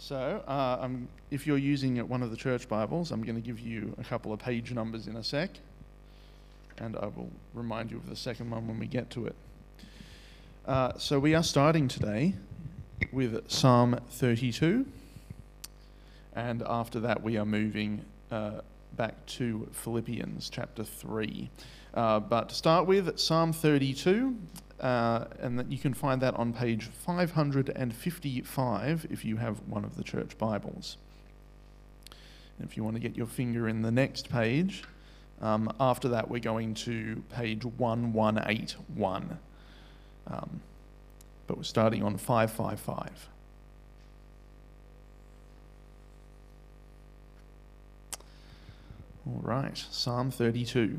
So, uh, I'm, if you're using one of the church Bibles, I'm going to give you a couple of page numbers in a sec, and I will remind you of the second one when we get to it. Uh, so, we are starting today with Psalm 32, and after that, we are moving uh, back to Philippians chapter 3. Uh, but to start with, Psalm 32, uh, and that you can find that on page 555 if you have one of the church Bibles. And if you want to get your finger in the next page, um, after that we're going to page 1181. Um, but we're starting on 555. All right, Psalm 32.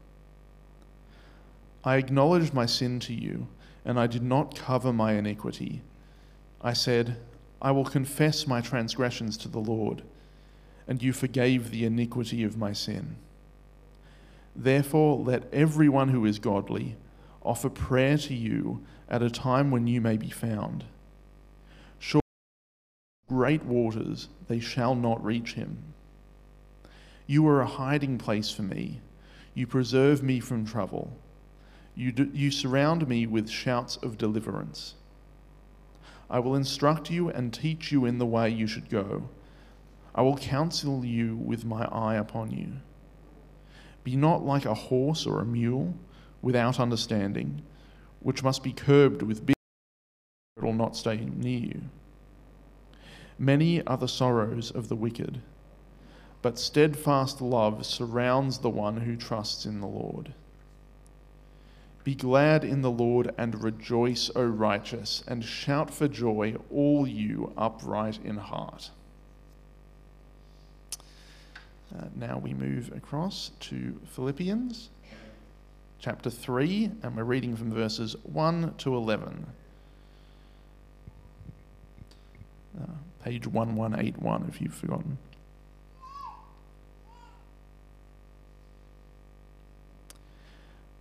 I acknowledged my sin to you, and I did not cover my iniquity. I said, I will confess my transgressions to the Lord, and you forgave the iniquity of my sin. Therefore, let everyone who is godly offer prayer to you at a time when you may be found. Sure, great waters, they shall not reach him. You are a hiding place for me. You preserve me from trouble. You, do, you surround me with shouts of deliverance. I will instruct you and teach you in the way you should go. I will counsel you with my eye upon you. Be not like a horse or a mule without understanding, which must be curbed with bit, it will not stay near you. Many are the sorrows of the wicked, but steadfast love surrounds the one who trusts in the Lord. Be glad in the Lord and rejoice, O righteous, and shout for joy, all you upright in heart. Uh, now we move across to Philippians chapter 3, and we're reading from verses 1 to 11. Uh, page 1181, if you've forgotten.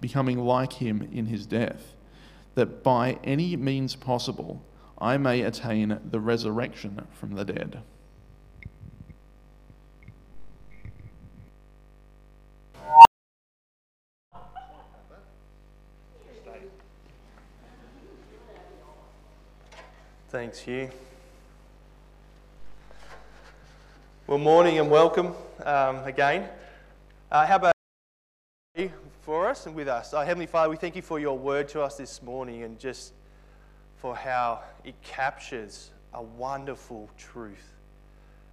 becoming like him in his death, that by any means possible I may attain the resurrection from the dead. Thanks, Hugh. Well, morning and welcome um, again. Uh, how about us and with us. Our Heavenly Father, we thank you for your word to us this morning and just for how it captures a wonderful truth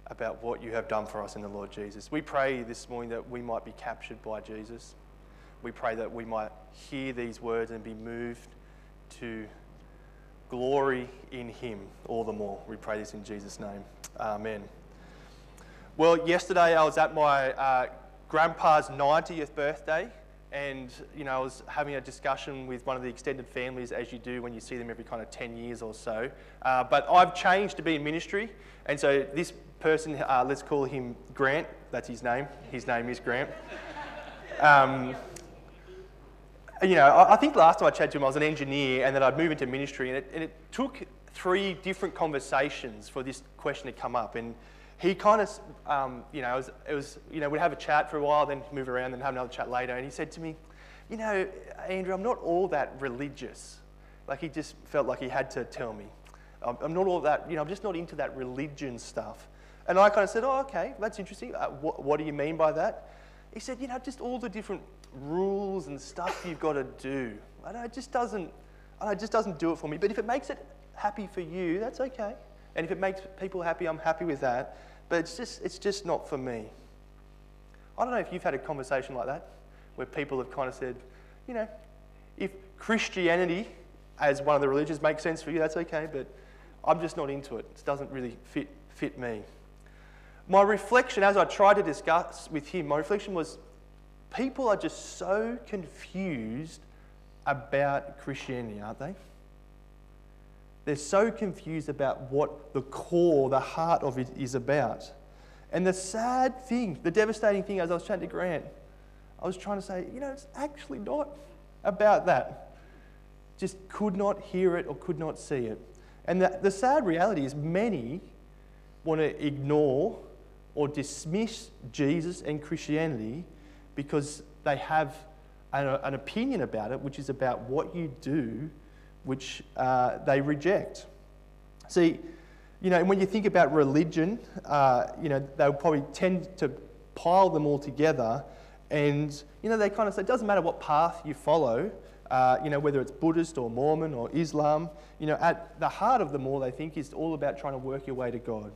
about what you have done for us in the Lord Jesus. We pray this morning that we might be captured by Jesus. We pray that we might hear these words and be moved to glory in Him all the more. We pray this in Jesus' name. Amen. Well, yesterday I was at my uh, grandpa's 90th birthday, and you know I was having a discussion with one of the extended families, as you do when you see them every kind of 10 years or so. Uh, but I've changed to be in ministry, and so this person, uh, let's call him Grant. That's his name. His name is Grant. Um, you know, I, I think last time I chatted to him, I was an engineer, and then I'd move into ministry, and it, and it took three different conversations for this question to come up, and he kind of, um, you know, it was, it was, you know, we'd have a chat for a while, then move around, then have another chat later, and he said to me, you know, Andrew, I'm not all that religious. Like he just felt like he had to tell me. I'm, not all that, you know, I'm just not into that religion stuff. And I kind of said, oh, okay, that's interesting. Uh, what, what do you mean by that? He said, you know, just all the different rules and stuff you've got to do. I know, it just doesn't, I know, it just doesn't do it for me. But if it makes it happy for you, that's okay. And if it makes people happy, I'm happy with that. But it's just, it's just not for me. I don't know if you've had a conversation like that, where people have kind of said, you know, if Christianity as one of the religions makes sense for you, that's okay, but I'm just not into it. It doesn't really fit, fit me. My reflection, as I tried to discuss with him, my reflection was people are just so confused about Christianity, aren't they? They're so confused about what the core, the heart of it is about. And the sad thing, the devastating thing, as I was chatting to Grant, I was trying to say, you know, it's actually not about that. Just could not hear it or could not see it. And the, the sad reality is, many want to ignore or dismiss Jesus and Christianity because they have an, an opinion about it, which is about what you do, which uh, they reject. See, you know, when you think about religion, uh, you know, they'll probably tend to pile them all together and, you know, they kind of say, it doesn't matter what path you follow, uh, you know, whether it's Buddhist or Mormon or Islam, you know, at the heart of them all, they think, is all about trying to work your way to God.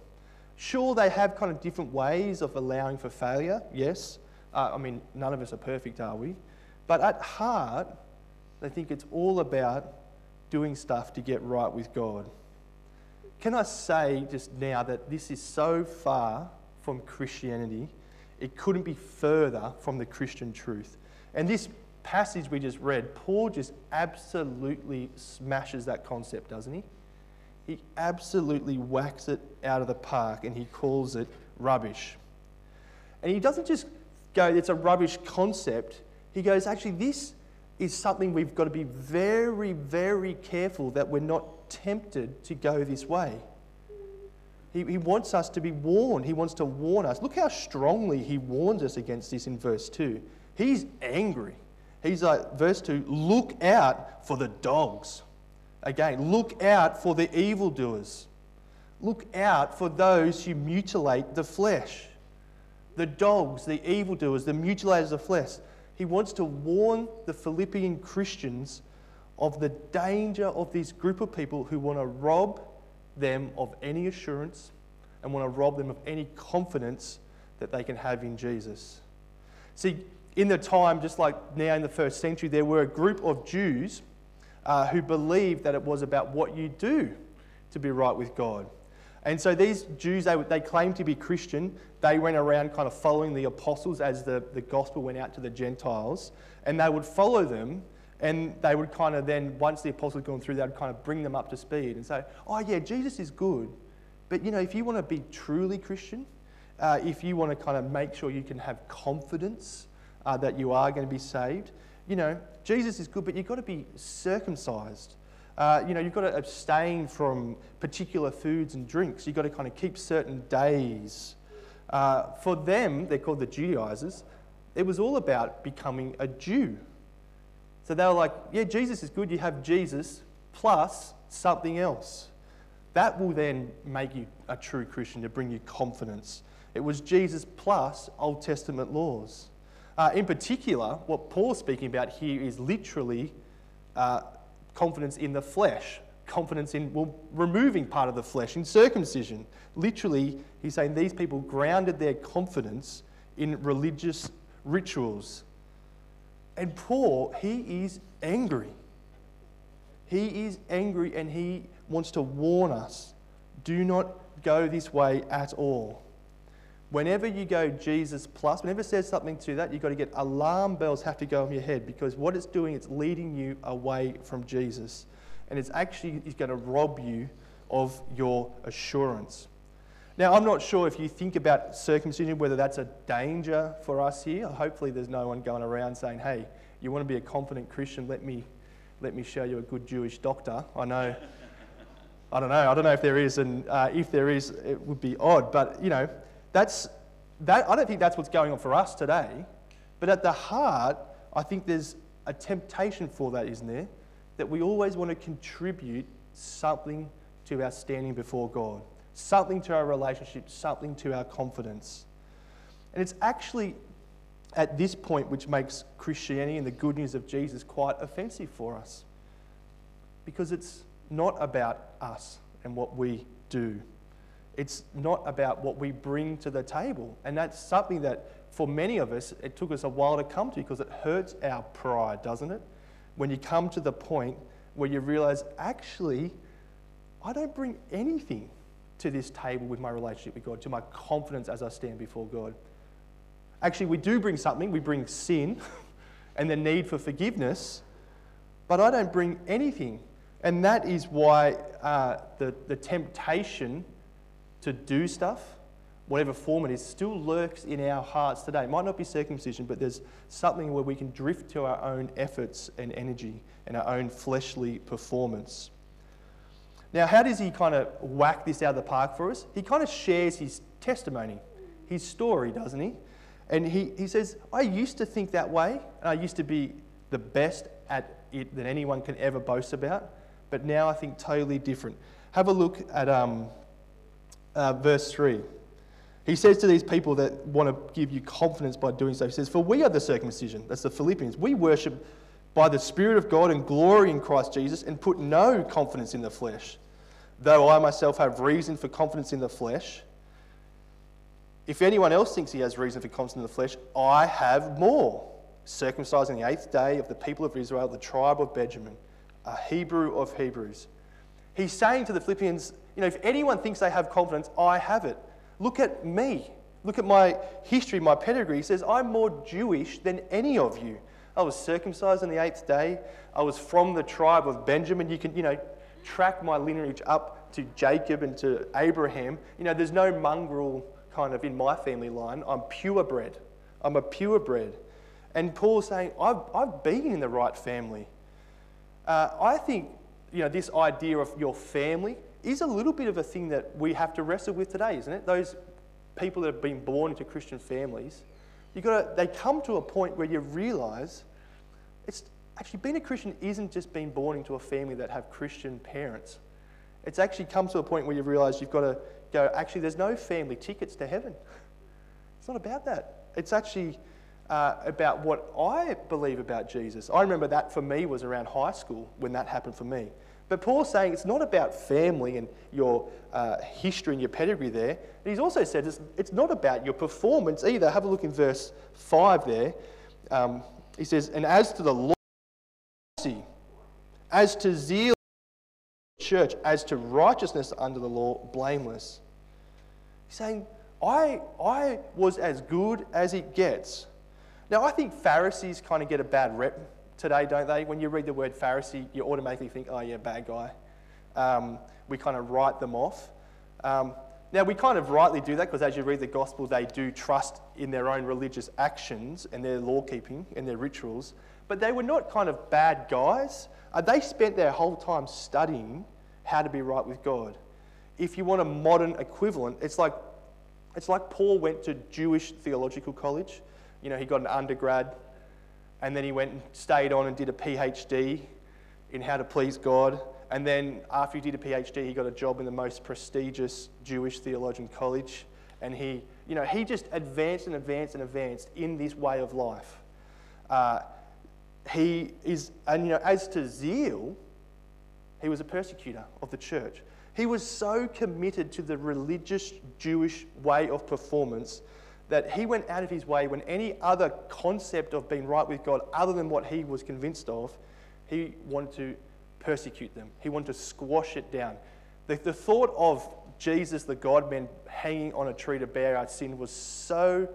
Sure, they have kind of different ways of allowing for failure, yes. Uh, I mean, none of us are perfect, are we? But at heart, they think it's all about doing stuff to get right with God. Can I say just now that this is so far from Christianity, it couldn't be further from the Christian truth. And this passage we just read, Paul just absolutely smashes that concept, doesn't he? he absolutely whacks it out of the park and he calls it rubbish. And he doesn't just go, it's a rubbish concept. He goes, actually, this is something we've got to be very, very careful that we're not tempted to go this way. He, he wants us to be warned. He wants to warn us. Look how strongly he warns us against this in verse 2. He's angry. He's like, verse 2 look out for the dogs. Again, look out for the evildoers. Look out for those who mutilate the flesh. The dogs, the evildoers, the mutilators of flesh. He wants to warn the Philippian Christians of the danger of this group of people who want to rob them of any assurance and want to rob them of any confidence that they can have in Jesus. See, in the time, just like now in the first century, there were a group of Jews uh, who believed that it was about what you do to be right with God. And so these Jews, they, they claimed to be Christian. They went around kind of following the apostles as the, the gospel went out to the Gentiles. And they would follow them. And they would kind of then, once the apostles had gone through, they would kind of bring them up to speed and say, oh, yeah, Jesus is good. But, you know, if you want to be truly Christian, uh, if you want to kind of make sure you can have confidence uh, that you are going to be saved, you know, Jesus is good, but you've got to be circumcised. Uh, you know, you've got to abstain from particular foods and drinks. You've got to kind of keep certain days. Uh, for them, they're called the Judaizers, it was all about becoming a Jew. So they were like, yeah, Jesus is good. You have Jesus plus something else. That will then make you a true Christian to bring you confidence. It was Jesus plus Old Testament laws. Uh, in particular, what Paul's speaking about here is literally uh, confidence in the flesh, confidence in well, removing part of the flesh, in circumcision. Literally, he's saying these people grounded their confidence in religious rituals. And Paul, he is angry. He is angry and he wants to warn us do not go this way at all. Whenever you go Jesus plus, whenever it says something to that, you've got to get alarm bells have to go in your head because what it's doing, it's leading you away from Jesus. And it's actually it's going to rob you of your assurance. Now, I'm not sure if you think about circumcision, whether that's a danger for us here. Hopefully, there's no one going around saying, hey, you want to be a confident Christian, let me, let me show you a good Jewish doctor. I know, I don't know, I don't know if there is, and uh, if there is, it would be odd. But, you know, that's, that, I don't think that's what's going on for us today. But at the heart, I think there's a temptation for that, isn't there? That we always want to contribute something to our standing before God, something to our relationship, something to our confidence. And it's actually at this point which makes Christianity and the good news of Jesus quite offensive for us. Because it's not about us and what we do. It's not about what we bring to the table. And that's something that, for many of us, it took us a while to come to because it hurts our pride, doesn't it? When you come to the point where you realize, actually, I don't bring anything to this table with my relationship with God, to my confidence as I stand before God. Actually, we do bring something. We bring sin and the need for forgiveness, but I don't bring anything. And that is why uh, the, the temptation to do stuff, whatever form it is, still lurks in our hearts today. It might not be circumcision, but there's something where we can drift to our own efforts and energy and our own fleshly performance. Now, how does he kind of whack this out of the park for us? He kind of shares his testimony, his story, doesn't he? And he, he says, I used to think that way, and I used to be the best at it that anyone can ever boast about, but now I think totally different. Have a look at um, uh, verse 3. He says to these people that want to give you confidence by doing so, he says, For we are the circumcision, that's the Philippians. We worship by the Spirit of God and glory in Christ Jesus and put no confidence in the flesh. Though I myself have reason for confidence in the flesh, if anyone else thinks he has reason for confidence in the flesh, I have more. Circumcised on the eighth day of the people of Israel, the tribe of Benjamin, a Hebrew of Hebrews. He's saying to the Philippians, you know, if anyone thinks they have confidence, I have it. Look at me. Look at my history, my pedigree. He says, I'm more Jewish than any of you. I was circumcised on the eighth day. I was from the tribe of Benjamin. You can, you know, track my lineage up to Jacob and to Abraham. You know, there's no mongrel kind of in my family line. I'm purebred. I'm a purebred. And Paul's saying, I've, I've been in the right family. Uh, I think, you know, this idea of your family, is a little bit of a thing that we have to wrestle with today, isn't it? Those people that have been born into Christian families, you got they come to a point where you realize it's actually being a Christian isn't just being born into a family that have Christian parents. It's actually come to a point where you realize you've got to go, actually, there's no family tickets to heaven. It's not about that. It's actually uh, about what I believe about Jesus. I remember that for me was around high school when that happened for me. But Paul's saying it's not about family and your uh, history and your pedigree there. And he's also said it's, it's, not about your performance either. Have a look in verse 5 there. Um, he says, And as to the law, as to zeal, church, as to righteousness under the law, blameless. He's saying, I, I was as good as it gets. Now, I think Pharisees kind of get a bad rep today, don't they? When you read the word Pharisee, you automatically think, oh, yeah, bad guy. Um, we kind of write them off. Um, now, we kind of rightly do that because as you read the gospel, they do trust in their own religious actions and their law keeping and their rituals. But they were not kind of bad guys. Uh, they spent their whole time studying how to be right with God. If you want a modern equivalent, it's like, it's like Paul went to Jewish theological college. You know, he got an undergrad and then he went and stayed on and did a PhD in how to please God. And then after he did a PhD, he got a job in the most prestigious Jewish theologian college. And he, you know, he just advanced and advanced and advanced in this way of life. Uh, he is, and you know, as to zeal, He was a persecutor of the church. He was so committed to the religious Jewish way of performance that he went out of his way when any other concept of being right with God, other than what he was convinced of, he wanted to persecute them. He wanted to squash it down. The, the thought of Jesus, the God man, hanging on a tree to bear our sin was so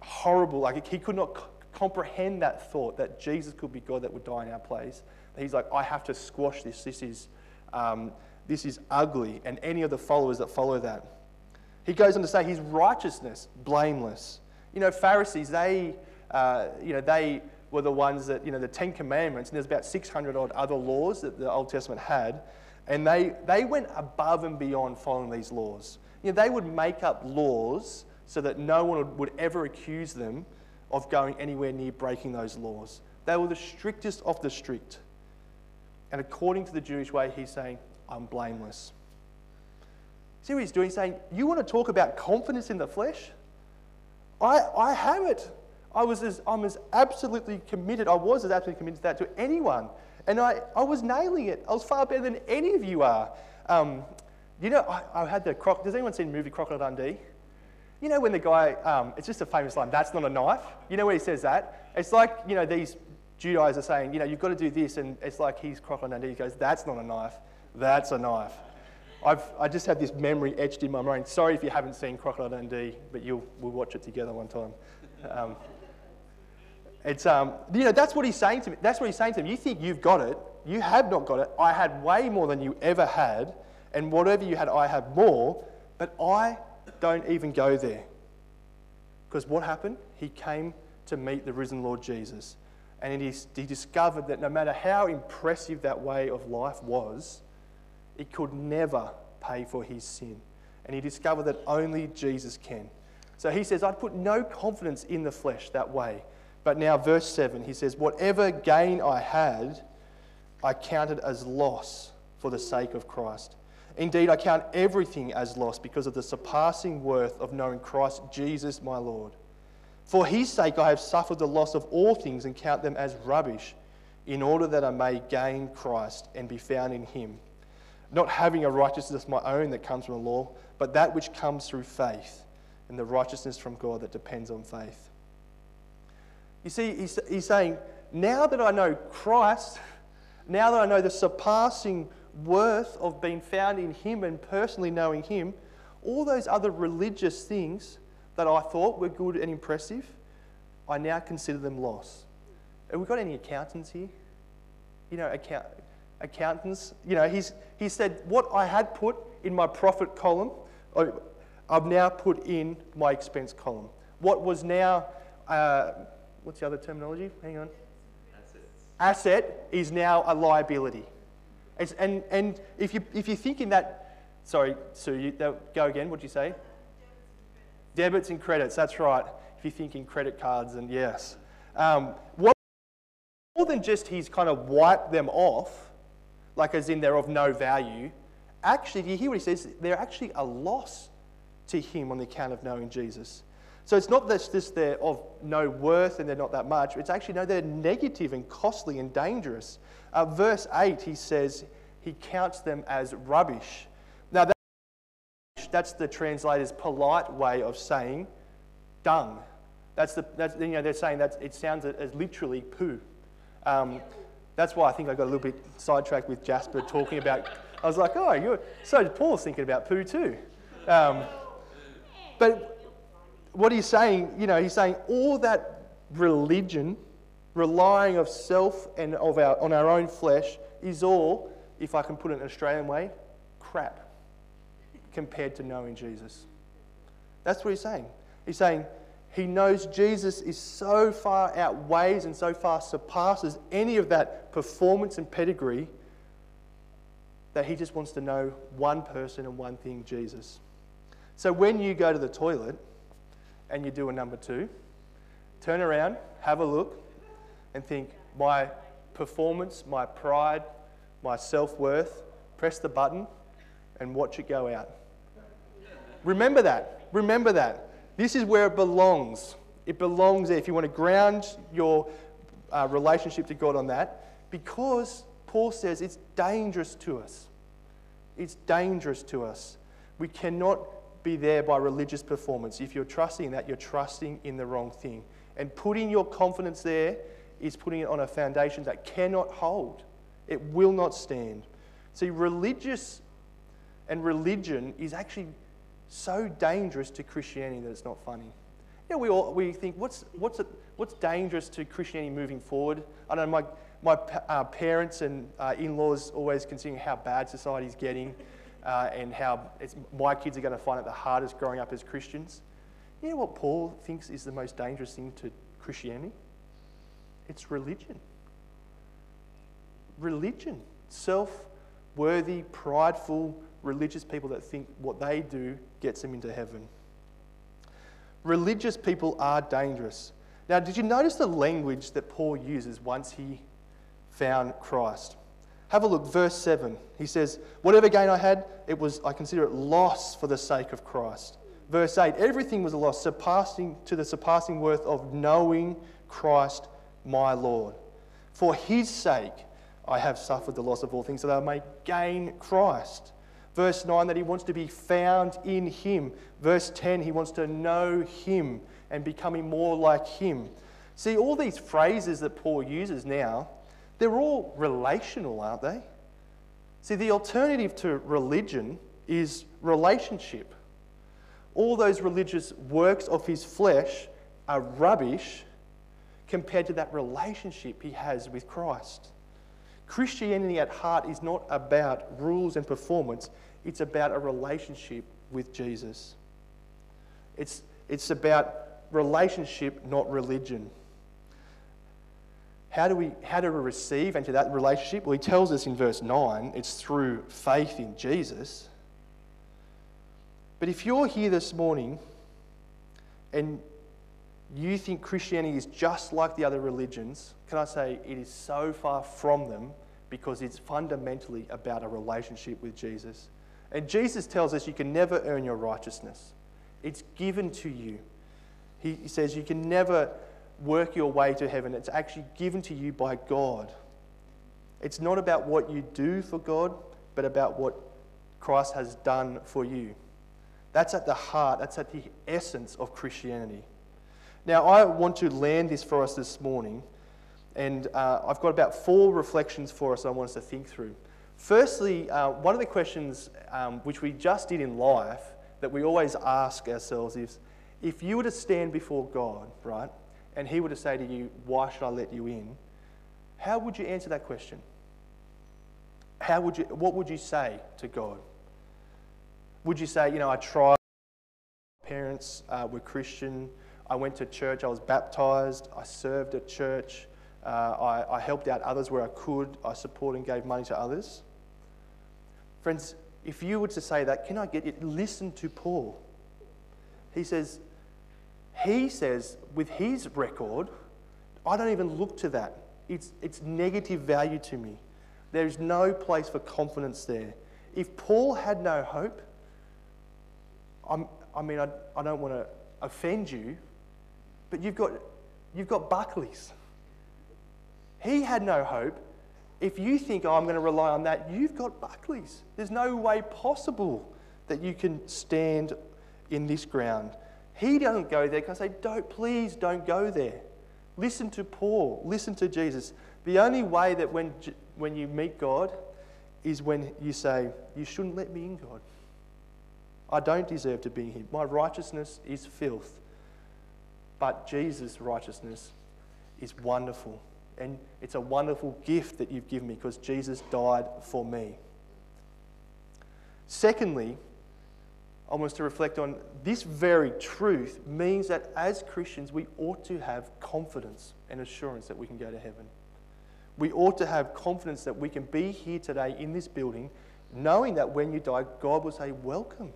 horrible. Like he could not c- comprehend that thought that Jesus could be God that would die in our place. He's like, I have to squash this. This is, um, this is ugly. And any of the followers that follow that. He goes on to say his righteousness, blameless. You know, Pharisees, they, uh, you know, they were the ones that, you know, the Ten Commandments, and there's about 600 odd other laws that the Old Testament had, and they, they went above and beyond following these laws. You know, they would make up laws so that no one would, would ever accuse them of going anywhere near breaking those laws. They were the strictest of the strict. And according to the Jewish way, he's saying, I'm blameless. See what he's doing? Saying, You want to talk about confidence in the flesh? I, I have it. I was as, I'm as absolutely committed, I was as absolutely committed to that to anyone. And I, I was nailing it. I was far better than any of you are. Um, you know, I, I had the croc. Does anyone seen the movie Crocodile Dundee? You know when the guy, um, it's just a famous line, that's not a knife. You know when he says that? It's like, you know, these Judaizers are saying, you know, you've got to do this, and it's like he's Crocodile Dundee. He goes, that's not a knife, that's a knife. I've, I just have this memory etched in my mind. Sorry if you haven't seen Crocodile Dundee, but you'll, we'll watch it together one time. Um, it's, um, you know, that's what he's saying to me. That's what he's saying to him. You think you've got it. You have not got it. I had way more than you ever had. And whatever you had, I have more. But I don't even go there. Because what happened? He came to meet the risen Lord Jesus. And he discovered that no matter how impressive that way of life was, it could never pay for his sin. And he discovered that only Jesus can. So he says, I'd put no confidence in the flesh that way. But now, verse 7, he says, Whatever gain I had, I counted as loss for the sake of Christ. Indeed, I count everything as loss because of the surpassing worth of knowing Christ Jesus my Lord. For his sake, I have suffered the loss of all things and count them as rubbish, in order that I may gain Christ and be found in him, not having a righteousness of my own that comes from the law, but that which comes through faith, and the righteousness from God that depends on faith. You see, he's, he's saying, now that I know Christ, now that I know the surpassing worth of being found in Him and personally knowing Him, all those other religious things that I thought were good and impressive, I now consider them loss. Have we got any accountants here? You know, account, accountants. You know, he's, he said, What I had put in my profit column, I've now put in my expense column. What was now. Uh, what's the other terminology? Hang on. Assets. Asset is now a liability. It's, and and if, you, if you're thinking that, sorry, Sue, you, go again, what'd you say? Debits and credits, that's right. If you're thinking credit cards, and yes. Um, what, more than just he's kind of wiped them off, like as in they're of no value, actually, do you hear what he says? They're actually a loss to him on the account of knowing Jesus. So it's not that just they're of no worth and they're not that much. It's actually, no, they're negative and costly and dangerous. Uh, verse 8, he says, he counts them as rubbish. Now, that's the translator's polite way of saying dung. That's the, that's, you know, they're saying that it sounds as literally poo. Um, that's why I think I got a little bit sidetracked with Jasper talking about. I was like, oh, you're so Paul's thinking about poo too. Um, but what he's saying, you know, he's saying all that religion, relying of self and of our, on our own flesh, is all, if I can put it in an Australian way, crap compared to knowing Jesus. That's what he's saying. He's saying he knows Jesus is so far outweighs and so far surpasses any of that performance and pedigree that he just wants to know one person and one thing Jesus. So when you go to the toilet, and you do a number two, turn around, have a look, and think, my performance, my pride, my self worth, press the button and watch it go out. Remember that. Remember that. This is where it belongs. It belongs there. If you want to ground your uh, relationship to God on that, because Paul says it's dangerous to us. It's dangerous to us. We cannot be there by religious performance. If you're trusting in that, you're trusting in the wrong thing. And putting your confidence there is putting it on a foundation that cannot hold, it will not stand. See, religious and religion is actually so dangerous to Christianity that it's not funny. You know, we, all, we think, what's, what's, it, what's dangerous to Christianity moving forward? I don't know, my, my uh, parents and uh, in laws always considering how bad society's getting uh, and how my kids are going to find it the hardest growing up as Christians. You know what Paul thinks is the most dangerous thing to Christianity? It's religion. Religion. Self worthy, prideful, religious people that think what they do gets them into heaven. Religious people are dangerous. Now, did you notice the language that Paul uses once he found Christ? Have a look, verse 7. He says, Whatever gain I had, it was I consider it loss for the sake of Christ. Verse 8, everything was a loss, surpassing to the surpassing worth of knowing Christ my Lord. For his sake I have suffered the loss of all things, so that I may gain Christ. Verse 9, that he wants to be found in him. Verse 10, he wants to know him and becoming more like him. See, all these phrases that Paul uses now, they're all relational, aren't they? See, the alternative to religion is relationship. All those religious works of his flesh are rubbish compared to that relationship he has with Christ. Christianity at heart is not about rules and performance, it's about a relationship with Jesus. It's, it's about relationship, not religion. How do, we, how do we receive into that relationship? Well, he tells us in verse 9 it's through faith in Jesus. But if you're here this morning and you think Christianity is just like the other religions, can I say it is so far from them because it's fundamentally about a relationship with Jesus. And Jesus tells us you can never earn your righteousness, it's given to you. He says you can never work your way to heaven, it's actually given to you by God. It's not about what you do for God, but about what Christ has done for you. That's at the heart, that's at the essence of Christianity. Now, I want to land this for us this morning, and uh, I've got about four reflections for us I want us to think through. Firstly, uh, one of the questions um, which we just did in life that we always ask ourselves is if you were to stand before God, right, and He were to say to you, Why should I let you in? How would you answer that question? How would you, what would you say to God? Would you say, you know, I tried, my parents uh, were Christian, I went to church, I was baptized, I served at church, uh, I, I helped out others where I could, I supported and gave money to others. Friends, if you were to say that, can I get you? Listen to Paul. He says, he says, with his record, I don't even look to that. It's, it's negative value to me. There is no place for confidence there. If Paul had no hope, I'm, i mean, I, I don't want to offend you, but you've got, you've got Buckley's. He had no hope. If you think, oh, I'm going to rely on that, you've got Buckley's. There's no way possible that you can stand in this ground. He doesn't go there because I say, don't, please don't go there. Listen to Paul. Listen to Jesus. The only way that when, when you meet God is when you say, You shouldn't let me in, God. I don't deserve to be here. My righteousness is filth. But Jesus' righteousness is wonderful. And it's a wonderful gift that you've given me because Jesus died for me. Secondly, I want us to reflect on this very truth means that as Christians, we ought to have confidence and assurance that we can go to heaven. We ought to have confidence that we can be here today in this building, knowing that when you die, God will say, Welcome,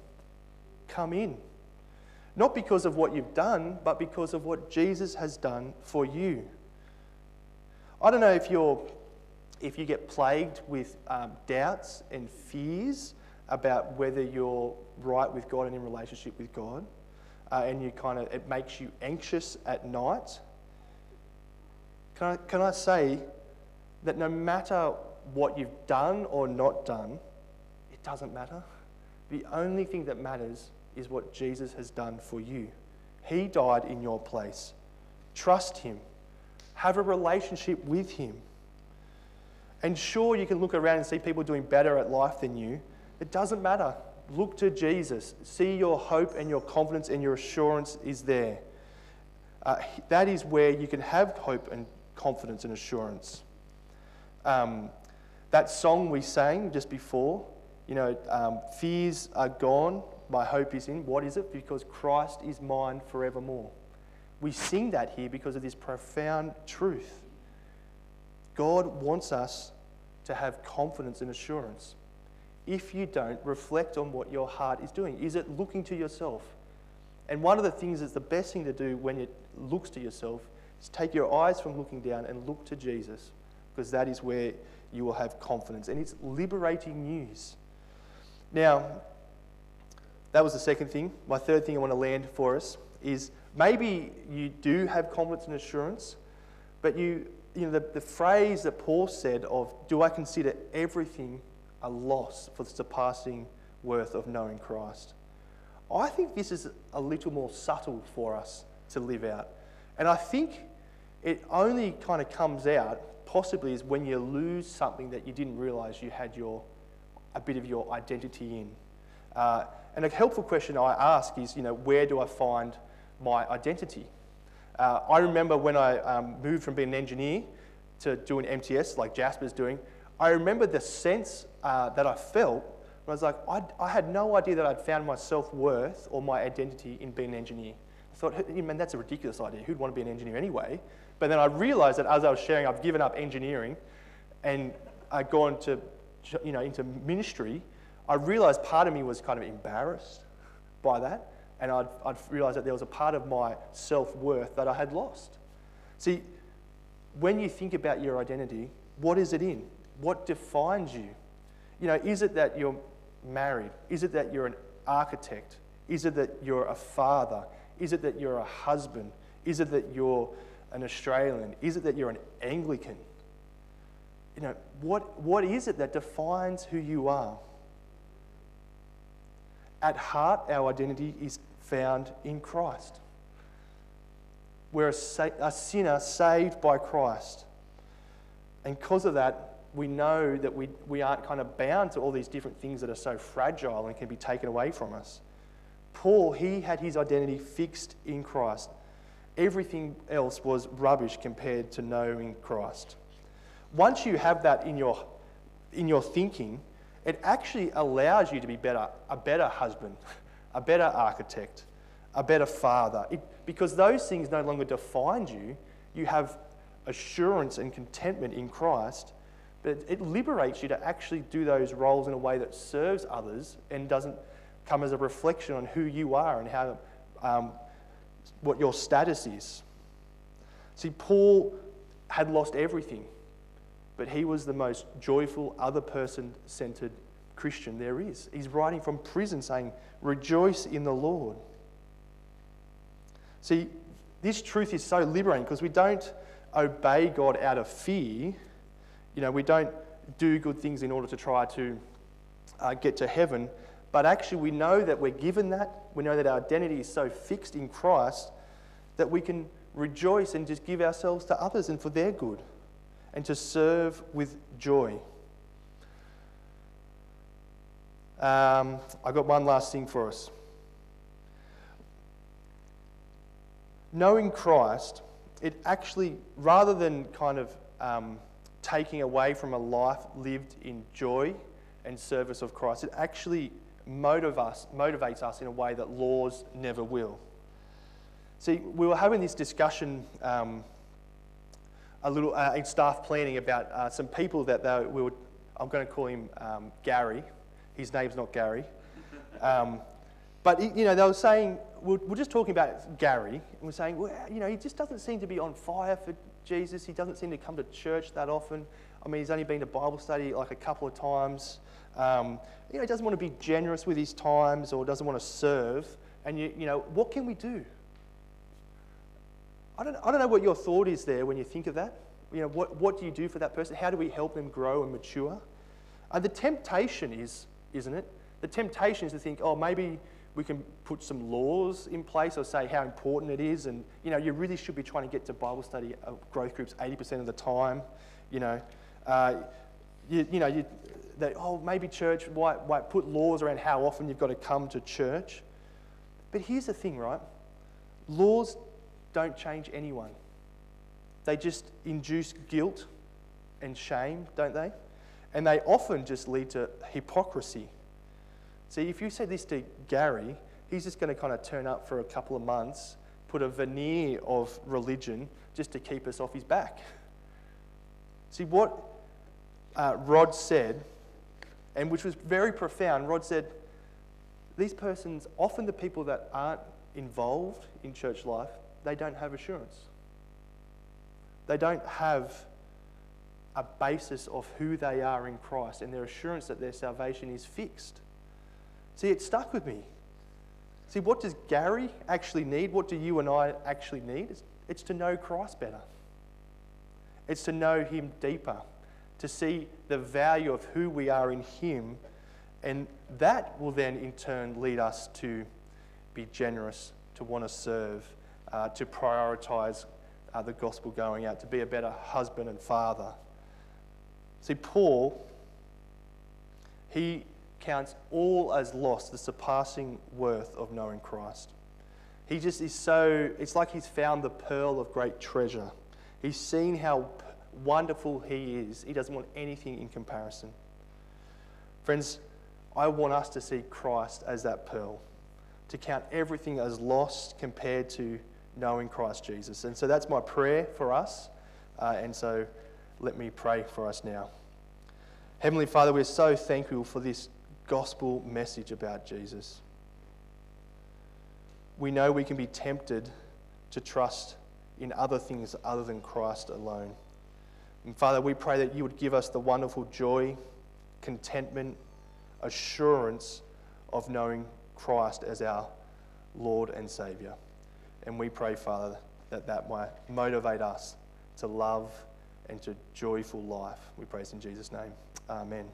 come in. Not because of what you've done, but because of what Jesus has done for you. I don't know if, you're, if you get plagued with um, doubts and fears about whether you're right with God and in relationship with God, uh, and you kind of it makes you anxious at night. Can I, can I say that no matter what you've done or not done, it doesn't matter. The only thing that matters is what Jesus has done for you. He died in your place. Trust Him, have a relationship with Him. And sure, you can look around and see people doing better at life than you. It doesn't matter. Look to Jesus. See your hope and your confidence and your assurance is there. Uh, that is where you can have hope and confidence and assurance. Um, that song we sang just before, you know, um, fears are gone, my hope is in. What is it? Because Christ is mine forevermore. We sing that here because of this profound truth. God wants us to have confidence and assurance. If you don't, reflect on what your heart is doing. Is it looking to yourself? And one of the things that's the best thing to do when it looks to yourself is take your eyes from looking down and look to Jesus, because that is where you will have confidence. And it's liberating news. Now, that was the second thing. My third thing I want to land for us is maybe you do have confidence and assurance, but you, you know, the, the phrase that Paul said of, do I consider everything a loss for the surpassing worth of knowing Christ? I think this is a little more subtle for us to live out. And I think it only kind of comes out possibly is when you lose something that you didn't realize you had your, a bit of your identity in. Uh, and a helpful question I ask is, you know, where do I find my identity? Uh, I remember when I um, moved from being an engineer to doing MTS, like Jasper's doing, I remember the sense uh, that I felt when I was like, I, I had no idea that I'd found my self worth or my identity in being an engineer. I thought, man, that's a ridiculous idea. Who'd want to be an engineer anyway? But then I realized that as I was sharing, I've given up engineering and I'd gone to, you know, into ministry. I realized part of me was kind of embarrassed by that. And I'd, I'd realized that there was a part of my self worth that I had lost. See, when you think about your identity, what is it in? What defines you? You know, is it that you're married? Is it that you're an architect? Is it that you're a father? Is it that you're a husband? Is it that you're an Australian? Is it that you're an Anglican? You know, what, what is it that defines who you are? At heart, our identity is found in Christ. We're a, sa- a sinner saved by Christ. And because of that, we know that we, we aren't kind of bound to all these different things that are so fragile and can be taken away from us. Paul, he had his identity fixed in Christ. Everything else was rubbish compared to knowing Christ. Once you have that in your, in your thinking, it actually allows you to be better, a better husband, a better architect, a better father. It, because those things no longer define you, you have assurance and contentment in Christ but it liberates you to actually do those roles in a way that serves others and doesn't come as a reflection on who you are and how, um, what your status is. See, Paul had lost everything, but he was the most joyful, other person centered Christian there is. He's writing from prison saying, Rejoice in the Lord. See, this truth is so liberating because we don't obey God out of fear you know, we don't do good things in order to try to uh, get to heaven, but actually we know that we're given that. We know that our identity is so fixed in Christ that we can rejoice and just give ourselves to others and for their good and to serve with joy. Um, I got one last thing for us. Knowing Christ, it actually, rather than kind of um, taking away from a life lived in joy and service of Christ. It actually motive us, motivates us in a way that laws never will. See, we were having this discussion um, a little uh, in staff planning about uh, some people that they, we would, I'm going to call him um, Gary. His name's not Gary. Um, but, you know, they were saying, we're, we're just talking about Gary, and we're saying, well, you know, he just doesn't seem to be on fire for Jesus. He doesn't seem to come to church that often. I mean, he's only been to Bible study like a couple of times. Um, you know, he doesn't want to be generous with his times or doesn't want to serve. And, you, you know, what can we do? I don't, I don't know what your thought is there when you think of that. You know, what, what do you do for that person? How do we help them grow and mature? And the temptation is, isn't it? The temptation is to think, oh, maybe we can put some laws in place or say how important it is. And, you know, you really should be trying to get to Bible study uh, growth groups 80% of the time. You know, uh, you, you know, you, that, oh, maybe church, why, why put laws around how often you've got to come to church. But here's the thing, right? Laws don't change anyone. They just induce guilt and shame, don't they? And they often just lead to hypocrisy. See, if you say this to Gary, he's just going to kind of turn up for a couple of months, put a veneer of religion just to keep us off his back. See, what uh, Rod said, and which was very profound, Rod said, these persons, often the people that aren't involved in church life, they don't have assurance. They don't have a basis of who they are in Christ and their assurance that their salvation is fixed. See, it stuck with me. See, what does Gary actually need? What do you and I actually need? It's, it's to know Christ better, it's to know Him deeper, to see the value of who we are in Him. And that will then, in turn, lead us to be generous, to want to serve, uh, to prioritize uh, the gospel going out, to be a better husband and father. See, Paul, he counts all as lost, the surpassing worth of knowing Christ. He just is so, it's like he's found the pearl of great treasure. He's seen how wonderful he is. He doesn't want anything in comparison. Friends, I want us to see Christ as that pearl, to count everything as lost compared to knowing Christ Jesus. And so that's my prayer for us. Uh, and so let me pray for us now. Heavenly Father, we're so thankful for this gospel message about Jesus. We know we can be tempted to trust in other things other than Christ alone. And Father, we pray that you would give us the wonderful joy, contentment, assurance of knowing Christ as our Lord and Saviour. And we pray, Father, that that might motivate us to love and to joyful life. We praise in Jesus' name. Amen.